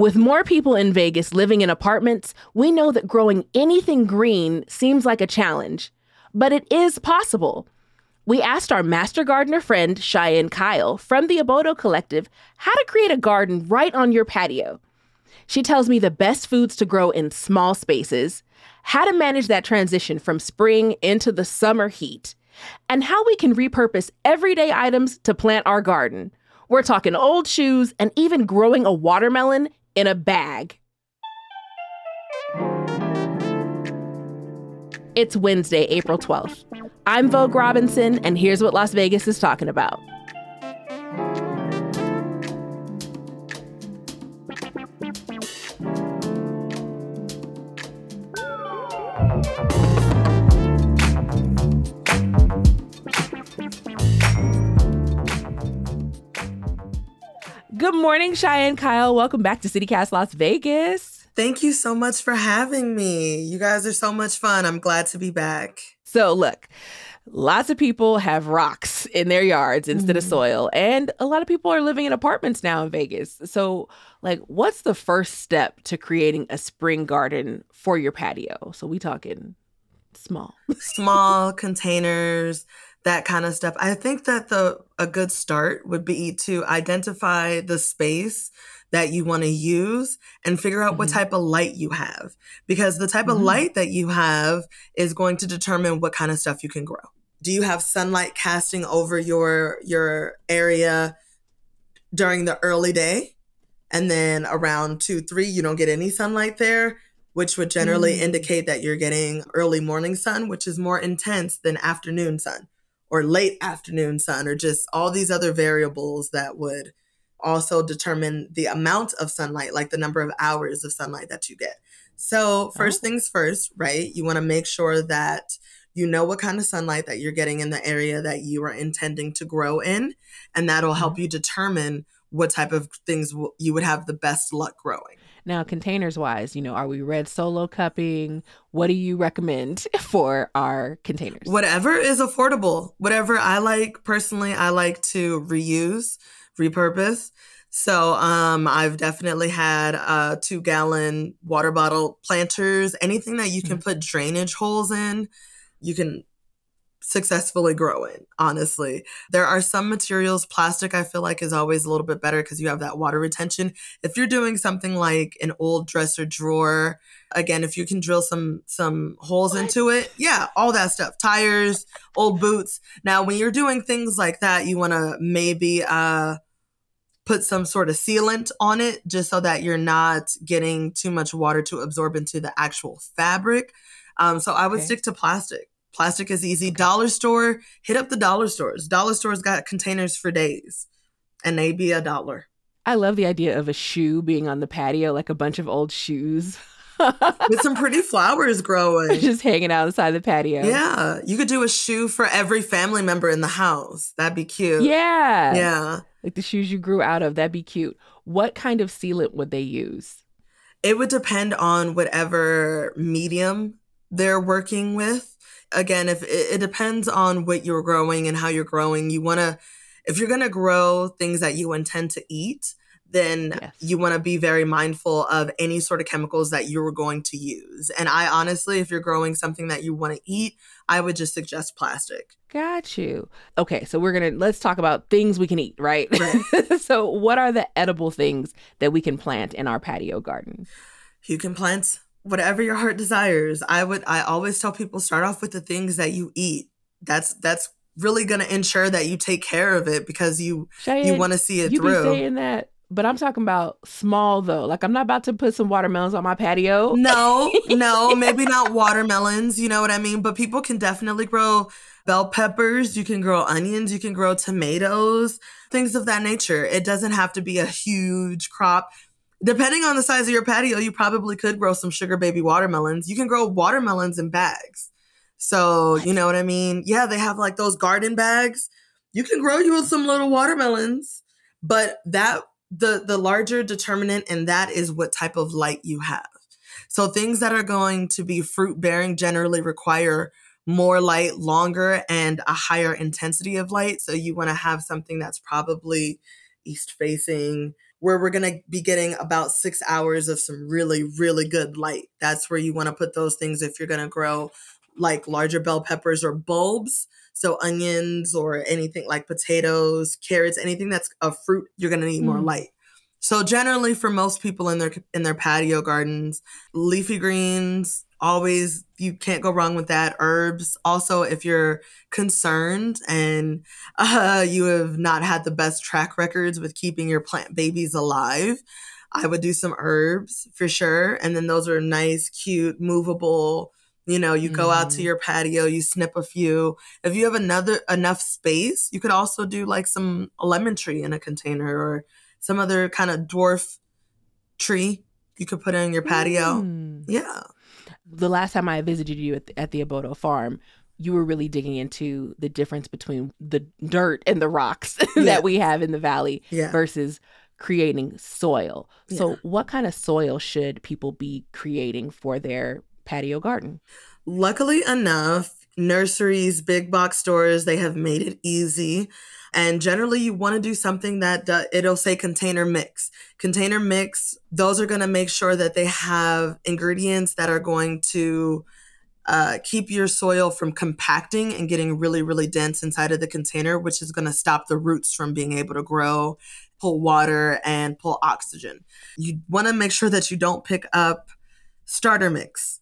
With more people in Vegas living in apartments, we know that growing anything green seems like a challenge. But it is possible. We asked our master gardener friend, Cheyenne Kyle, from the Obodo Collective, how to create a garden right on your patio. She tells me the best foods to grow in small spaces, how to manage that transition from spring into the summer heat, and how we can repurpose everyday items to plant our garden. We're talking old shoes and even growing a watermelon in a bag. It's Wednesday, April 12th. I'm Vogue Robinson, and here's what Las Vegas is talking about. Morning, Cheyenne Kyle. Welcome back to CityCast Las Vegas. Thank you so much for having me. You guys are so much fun. I'm glad to be back. So, look, lots of people have rocks in their yards instead mm. of soil, and a lot of people are living in apartments now in Vegas. So, like, what's the first step to creating a spring garden for your patio? So, we talking small, small containers that kind of stuff. I think that the a good start would be to identify the space that you want to use and figure out mm-hmm. what type of light you have because the type mm-hmm. of light that you have is going to determine what kind of stuff you can grow. Do you have sunlight casting over your your area during the early day and then around 2 3 you don't get any sunlight there? which would generally mm. indicate that you're getting early morning sun, which is more intense than afternoon sun or late afternoon sun or just all these other variables that would also determine the amount of sunlight, like the number of hours of sunlight that you get. So, first oh. things first, right? You want to make sure that you know what kind of sunlight that you're getting in the area that you are intending to grow in, and that'll help mm-hmm. you determine what type of things you would have the best luck growing. Now, containers wise, you know, are we red solo cupping? What do you recommend for our containers? Whatever is affordable. Whatever I like personally, I like to reuse, repurpose. So um, I've definitely had uh, two gallon water bottle planters, anything that you can mm-hmm. put drainage holes in. You can successfully growing, honestly. There are some materials, plastic, I feel like is always a little bit better because you have that water retention. If you're doing something like an old dresser drawer, again, if you can drill some some holes what? into it, yeah, all that stuff. Tires, old boots. Now, when you're doing things like that, you want to maybe uh put some sort of sealant on it just so that you're not getting too much water to absorb into the actual fabric. Um, so I would okay. stick to plastic. Plastic is easy. Dollar store, hit up the dollar stores. Dollar stores got containers for days and they be a dollar. I love the idea of a shoe being on the patio, like a bunch of old shoes. With some pretty flowers growing. Just hanging out inside the patio. Yeah. You could do a shoe for every family member in the house. That'd be cute. Yeah. Yeah. Like the shoes you grew out of. That'd be cute. What kind of sealant would they use? It would depend on whatever medium they're working with again, if it, it depends on what you're growing and how you're growing, you want to, if you're going to grow things that you intend to eat, then yes. you want to be very mindful of any sort of chemicals that you're going to use. And I honestly, if you're growing something that you want to eat, I would just suggest plastic. Got you. Okay, so we're going to let's talk about things we can eat, right? right. so, what are the edible things that we can plant in our patio garden? You can plant whatever your heart desires. I would I always tell people start off with the things that you eat. That's that's really going to ensure that you take care of it because you Cheyenne, you want to see it you through. You saying that, but I'm talking about small though. Like I'm not about to put some watermelons on my patio. No, no, maybe not watermelons. You know what I mean? But people can definitely grow bell peppers. You can grow onions. You can grow tomatoes. Things of that nature. It doesn't have to be a huge crop depending on the size of your patio, you probably could grow some sugar baby watermelons. You can grow watermelons in bags. So, you know what I mean? Yeah, they have like those garden bags. You can grow you with some little watermelons, but that the the larger determinant and that is what type of light you have. So things that are going to be fruit bearing generally require more light, longer and a higher intensity of light. So you want to have something that's probably east facing, where we're going to be getting about six hours of some really, really good light. That's where you want to put those things if you're going to grow like larger bell peppers or bulbs. So onions or anything like potatoes, carrots, anything that's a fruit, you're going to need mm. more light. So generally for most people in their in their patio gardens, leafy greens, always you can't go wrong with that. Herbs also if you're concerned and uh, you have not had the best track records with keeping your plant babies alive i would do some herbs for sure. And then those are nice cute movable you know you go out to mm-hmm. your patio you snip a few. If you have another enough space you could also do like some lemon tree in a container or some other kind of dwarf tree you could put in your patio. Mm. yeah the last time I visited you at the, at the Obodo farm, you were really digging into the difference between the dirt and the rocks yeah. that we have in the valley yeah. versus creating soil. So, yeah. what kind of soil should people be creating for their patio garden? Luckily enough, nurseries, big box stores, they have made it easy. And generally, you want to do something that uh, it'll say container mix. Container mix, those are going to make sure that they have ingredients that are going to uh, keep your soil from compacting and getting really, really dense inside of the container, which is going to stop the roots from being able to grow, pull water, and pull oxygen. You want to make sure that you don't pick up starter mix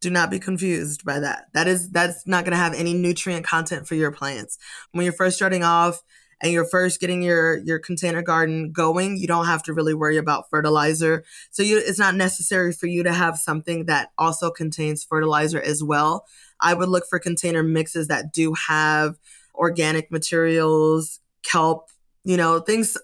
do not be confused by that. That is that's not going to have any nutrient content for your plants. When you're first starting off and you're first getting your your container garden going, you don't have to really worry about fertilizer. So you it's not necessary for you to have something that also contains fertilizer as well. I would look for container mixes that do have organic materials, kelp, you know, things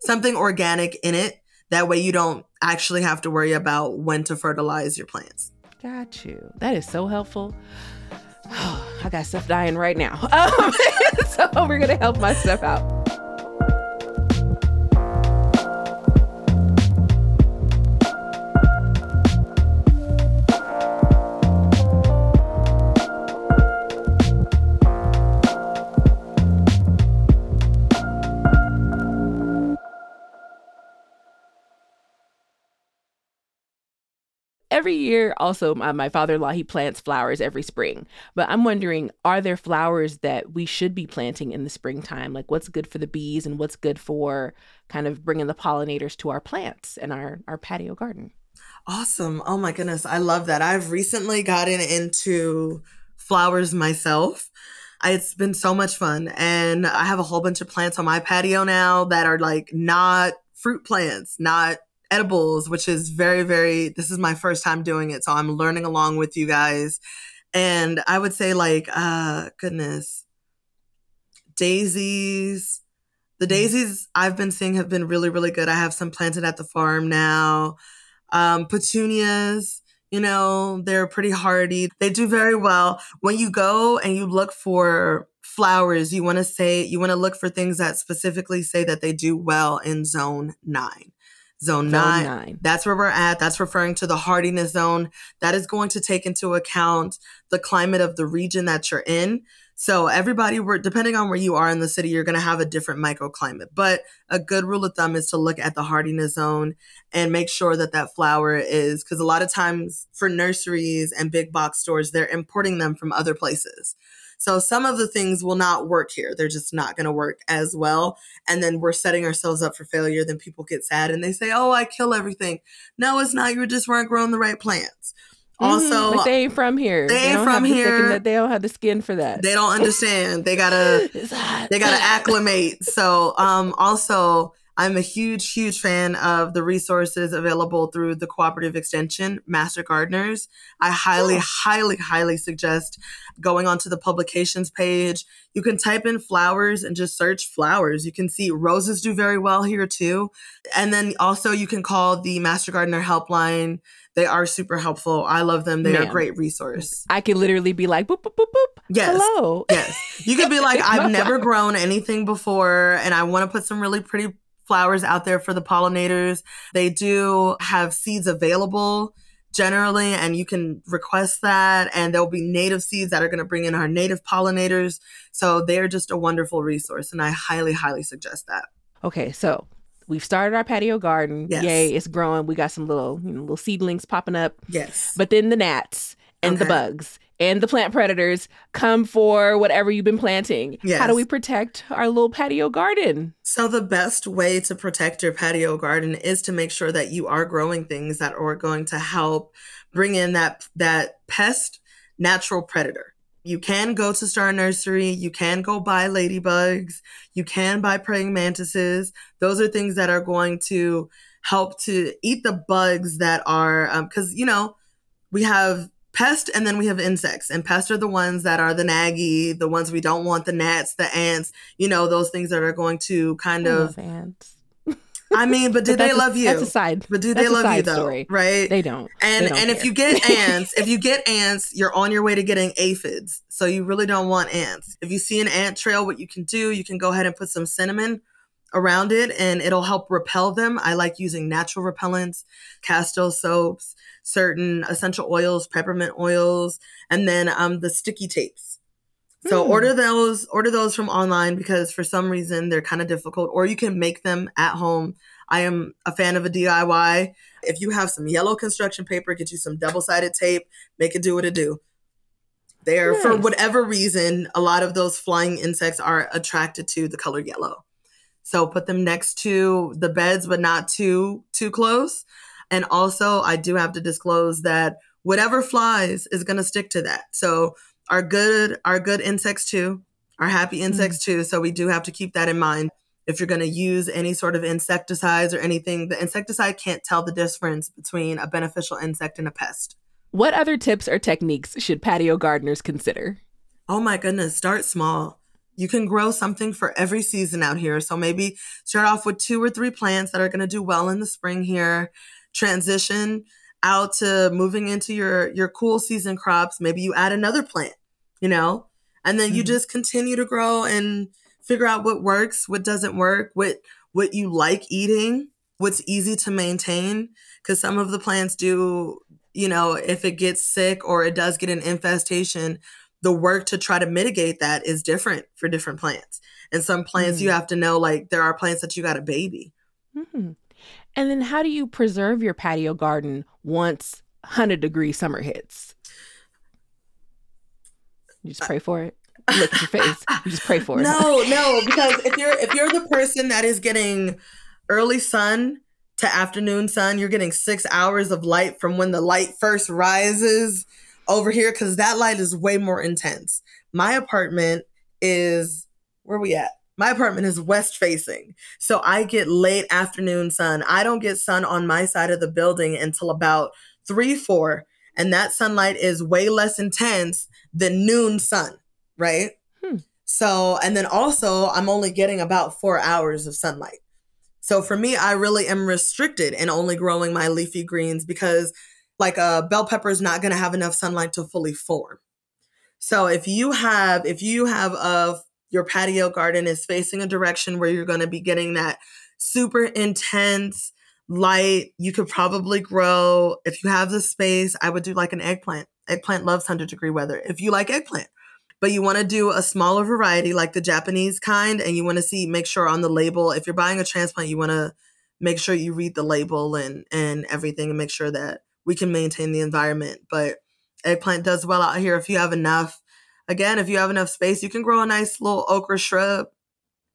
something organic in it. That way you don't actually have to worry about when to fertilize your plants. Got you. That is so helpful. I got stuff dying right now. Um, so we're going to help my stuff out. Every year, also, my, my father in law, he plants flowers every spring. But I'm wondering, are there flowers that we should be planting in the springtime? Like what's good for the bees and what's good for kind of bringing the pollinators to our plants and our, our patio garden? Awesome. Oh my goodness. I love that. I've recently gotten into flowers myself. It's been so much fun. And I have a whole bunch of plants on my patio now that are like not fruit plants, not edibles, which is very, very, this is my first time doing it. So I'm learning along with you guys. And I would say, like, uh, goodness, daisies. The mm-hmm. daisies I've been seeing have been really, really good. I have some planted at the farm now. Um, petunias, you know, they're pretty hardy. They do very well. When you go and you look for flowers, you want to say, you want to look for things that specifically say that they do well in zone nine. Zone, nine. nine. That's where we're at. That's referring to the hardiness zone. That is going to take into account the climate of the region that you're in. So everybody, we're depending on where you are in the city, you're going to have a different microclimate. But a good rule of thumb is to look at the hardiness zone and make sure that that flower is because a lot of times for nurseries and big box stores, they're importing them from other places. So some of the things will not work here. They're just not going to work as well. And then we're setting ourselves up for failure. Then people get sad and they say, oh, I kill everything. No, it's not. You just weren't growing the right plants. Mm-hmm. Also, like they ain't from here. They, ain't from here. The they don't have the skin for that. They don't understand. They gotta. they gotta acclimate. So, um, also I'm a huge, huge fan of the resources available through the Cooperative Extension, Master Gardeners. I highly, oh. highly, highly suggest going onto the publications page. You can type in flowers and just search flowers. You can see roses do very well here too. And then also you can call the Master Gardener helpline. They are super helpful. I love them. They Man. are a great resource. I can literally be like, boop, boop, boop, boop. Yes. Hello. Yes. You could be like, I've never grown anything before and I want to put some really pretty flowers out there for the pollinators. They do have seeds available generally, and you can request that. And there'll be native seeds that are going to bring in our native pollinators. So they're just a wonderful resource, and I highly, highly suggest that. Okay, so we've started our patio garden. Yes. Yay, it's growing. We got some little, you know, little seedlings popping up. Yes. But then the gnats and the bugs and the plant predators come for whatever you've been planting. Yes. How do we protect our little patio garden? So the best way to protect your patio garden is to make sure that you are growing things that are going to help bring in that that pest natural predator. You can go to Star Nursery, you can go buy ladybugs, you can buy praying mantises. Those are things that are going to help to eat the bugs that are um, because you know we have pest and then we have insects and pests are the ones that are the naggy the ones we don't want the gnats the ants you know those things that are going to kind I of love ants. i mean but do But they a- love you That's a side. but do they love you though story. right They don't. and they don't and if you get ants if you get ants you're on your way to getting aphids so you really don't want ants if you see an ant trail what you can do you can go ahead and put some cinnamon around it and it'll help repel them i like using natural repellents Castile soaps certain essential oils peppermint oils and then um the sticky tapes. So Hmm. order those order those from online because for some reason they're kind of difficult or you can make them at home. I am a fan of a diy if you have some yellow construction paper get you some double-sided tape make it do what it do. There for whatever reason a lot of those flying insects are attracted to the color yellow. So put them next to the beds but not too too close and also i do have to disclose that whatever flies is going to stick to that. So our good our good insects too are happy hmm. insects too. So we do have to keep that in mind. If you're going to use any sort of insecticides or anything the insecticide can't tell the difference between a beneficial insect and a pest. What other tips or techniques should patio gardeners consider? oh my goodness start small. You can grow something for every season out here. So maybe start off with two or three plants that are going to do well in the spring here transition out to moving into your your cool season crops maybe you add another plant you know and then you Mhm. just continue to grow and figure out what works what doesn't work what what you like eating what's easy to maintain because some of the plants do you know if it gets sick or it does get an infestation the work to try to mitigate that is different for different plants and some plants you Mm. have to know like there are plants that you got a baby Mhm. And then how do you preserve your patio garden once 100 degree summer hits? You just pray for it. Look at your face. You just pray for it. No, no, because if you're if you're the person that is getting early sun to afternoon sun, you're getting six hours of light from when the light first rises over here because that light is way more intense. My apartment is where we at? My apartment is west facing. So I get late afternoon sun. I don't get sun on my side of the building until about three, four. And that sunlight is way less intense than noon sun, right? Hmm. So, and then also, I'm only getting about four hours of sunlight. So for me, I really am restricted in only growing my leafy greens because, like, a bell pepper is not going to have enough sunlight to fully form. So if you have, if you have a your patio garden is facing a direction where you're going to be getting that super intense light, you could probably grow. If you have the space, I would do like an eggplant. Eggplant loves 100 degree weather. If you like eggplant, but you want to do a smaller variety like the Japanese kind and you want to see make sure on the label if you're buying a transplant you want to make sure you read the label and and everything and make sure that we can maintain the environment but eggplant does well out here if you have enough again if you have enough space you can grow a nice little okra shrub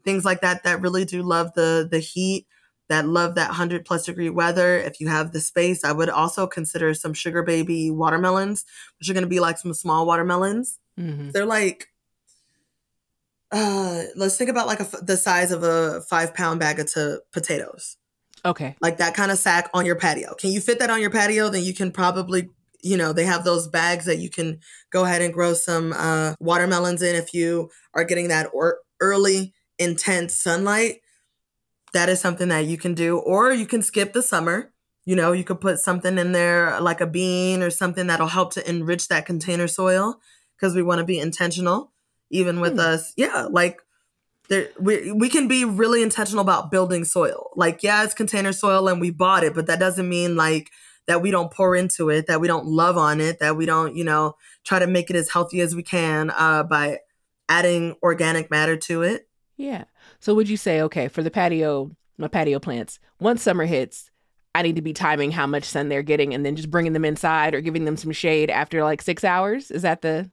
things like that that really do love the the heat that love that 100 plus degree weather. If you have the space i would also consider some sugar baby watermelons which are going to be like some small watermelons. Mhm. they're like uh let's think about like a the size of a five pound bag of to potatoes. Okay. like that kind of sack on your patio. Can you fit that on your patio? Then you can probably you know they have those bags that you can go ahead and grow some uh watermelons in if you are getting that or early intense sunlight. That is something that you can do or you can skip the summer. You know you could put something in there like a bean or something that'll help to enrich that container soil because we want to be intentional even with Hmm. us. Yeah like there we, we can be really intentional about building soil. Like yeah it's container soil and we bought it but that doesn't mean like that we don't pour into it that we don't love on it that we don't you know try to make it as healthy as we can uh, by adding organic matter to it Yeah. So would you say, okay, for the patio, my patio plants, once summer hits, I need to be timing how much sun they're getting and then just bringing them inside or giving them some shade after like six hours? Is that the,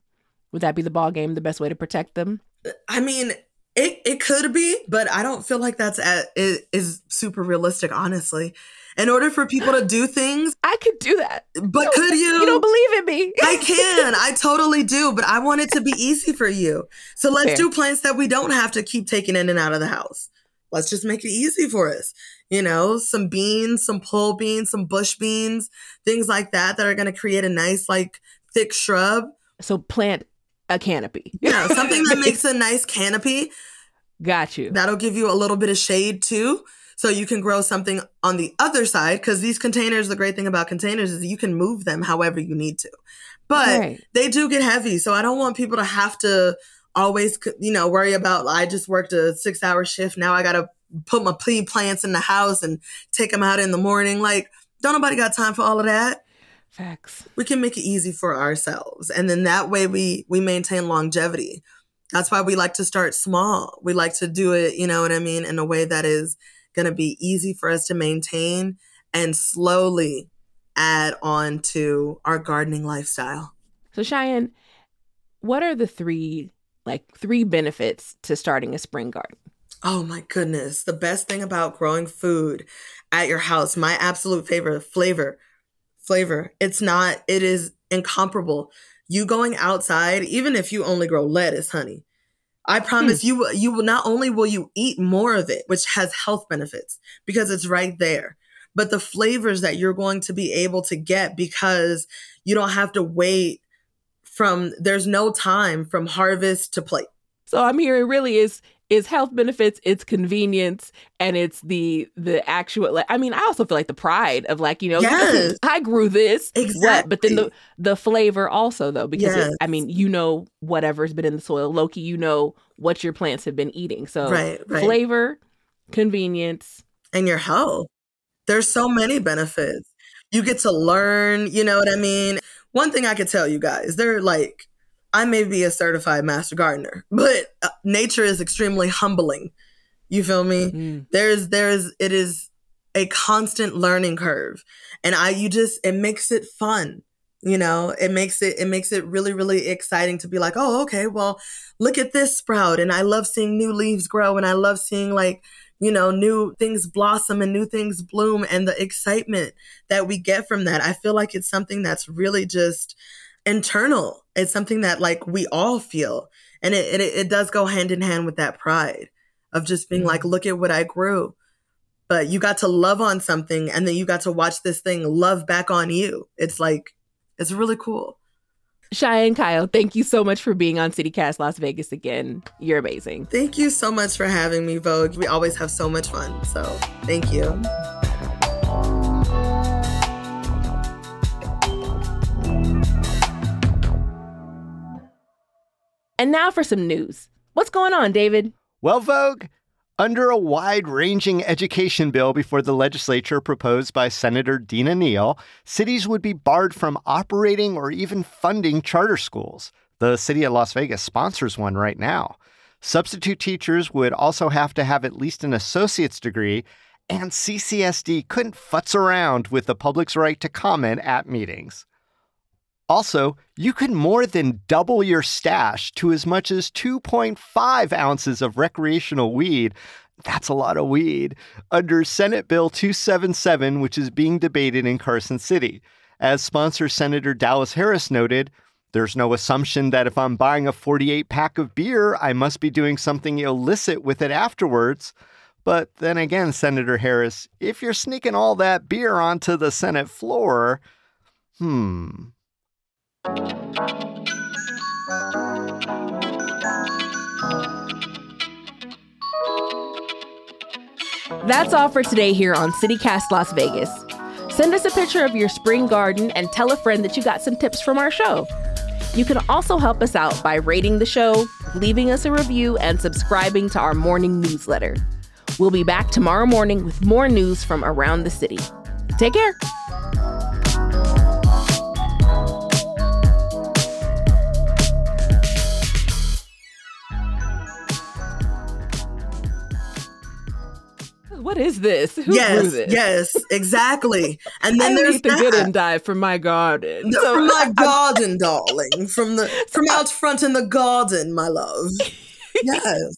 would that be the ball game, the best way to protect them? I mean, it, it could be, but I don't feel like that's at, it is super realistic, honestly. In order for people to do things, I could do that. But no, could you? You don't believe in me. I can. I totally do. But I want it to be easy for you. So let's Fair. do plants that we don't have to keep taking in and out of the house. Let's just make it easy for us. You know, some beans, some pole beans, some bush beans, things like that that are going to create a nice, like, thick shrub. So plant a canopy. yeah, something that makes a nice canopy. Got you. That'll give you a little bit of shade too. So you can grow something on the other side because these containers, the great thing about containers is you can move them however you need to. But right. they do get heavy. So I don't want people to have to always, you know, worry about, I just worked a six hour shift. Now I got to put my plea plants in the house and take them out in the morning. Like, don't nobody got time for all of that. Facts. We can make it easy for ourselves. And then that way we we maintain longevity. That's why we like to start small. We like to do it, you know what I mean, in a way that is going to be easy for us to maintain and slowly add on to our gardening lifestyle. So Cheyenne, what are the three like three benefits to starting a spring garden? Oh my goodness. The best thing about growing food at your house, my absolute favorite flavor, flavor. It's not, it is incomparable. You going outside, even if you only grow lettuce, honey, I promise hmm. you, you will not only will you eat more of it, which has health benefits because it's right there, but the flavors that you're going to be able to get because you don't have to wait from, there's no time from harvest to plate. So I'm hearing really is is health benefits, it's convenience, and it's the the actual. Like, I mean, I also feel like the pride of like you know, yes. I grew this, exactly. But then the the flavor also though, because yes. it, I mean, you know, whatever's been in the soil, Loki, you know what your plants have been eating. So right, right. flavor, convenience, and your health. There's so many benefits. You get to learn. You know what I mean. One thing I could tell you guys, they're like I may be a certified master gardener, but uh, nature is extremely humbling. You feel me? Mm. There's there's it is a constant learning curve. And I you just it makes it fun. You know, it makes it it makes it really really exciting to be like, "Oh, okay, well, look at this sprout." And I love seeing new leaves grow and I love seeing like you know, new things blossom and new things bloom and the excitement that we get from that. I feel like it's something that's really just internal. It's something that like we all feel. And it, it, it does go hand in hand with that pride of just being mm-hmm. like, look at what I grew. But you got to love on something and then you got to watch this thing love back on you. It's like, it's really cool. Cheyenne Kyle, thank you so much for being on CityCast Las Vegas again. You're amazing. Thank you so much for having me, Vogue. We always have so much fun. So thank you. And now for some news. What's going on, David? Well, Vogue, under a wide ranging education bill before the legislature proposed by Senator Dina Neal, cities would be barred from operating or even funding charter schools. The city of Las Vegas sponsors one right now. Substitute teachers would also have to have at least an associate's degree, and CCSD couldn't futz around with the public's right to comment at meetings. Also, you can more than double your stash to as much as 2.5 ounces of recreational weed. That's a lot of weed. Under Senate Bill 277, which is being debated in Carson City. As sponsor Senator Dallas Harris noted, there's no assumption that if I'm buying a 48 pack of beer, I must be doing something illicit with it afterwards. But then again, Senator Harris, if you're sneaking all that beer onto the Senate floor, hmm, that's all for today here on CityCast Las Vegas. Send us a picture of your spring garden and tell a friend that you got some tips from our show. You can also help us out by rating the show, leaving us a review, and subscribing to our morning newsletter. We'll be back tomorrow morning with more news from around the city. Take care. What is this? Who yes, this? yes, exactly. And then there's the that. good endive from my garden. No, So from my garden, darling. From the from out front in the garden, my love. Yes.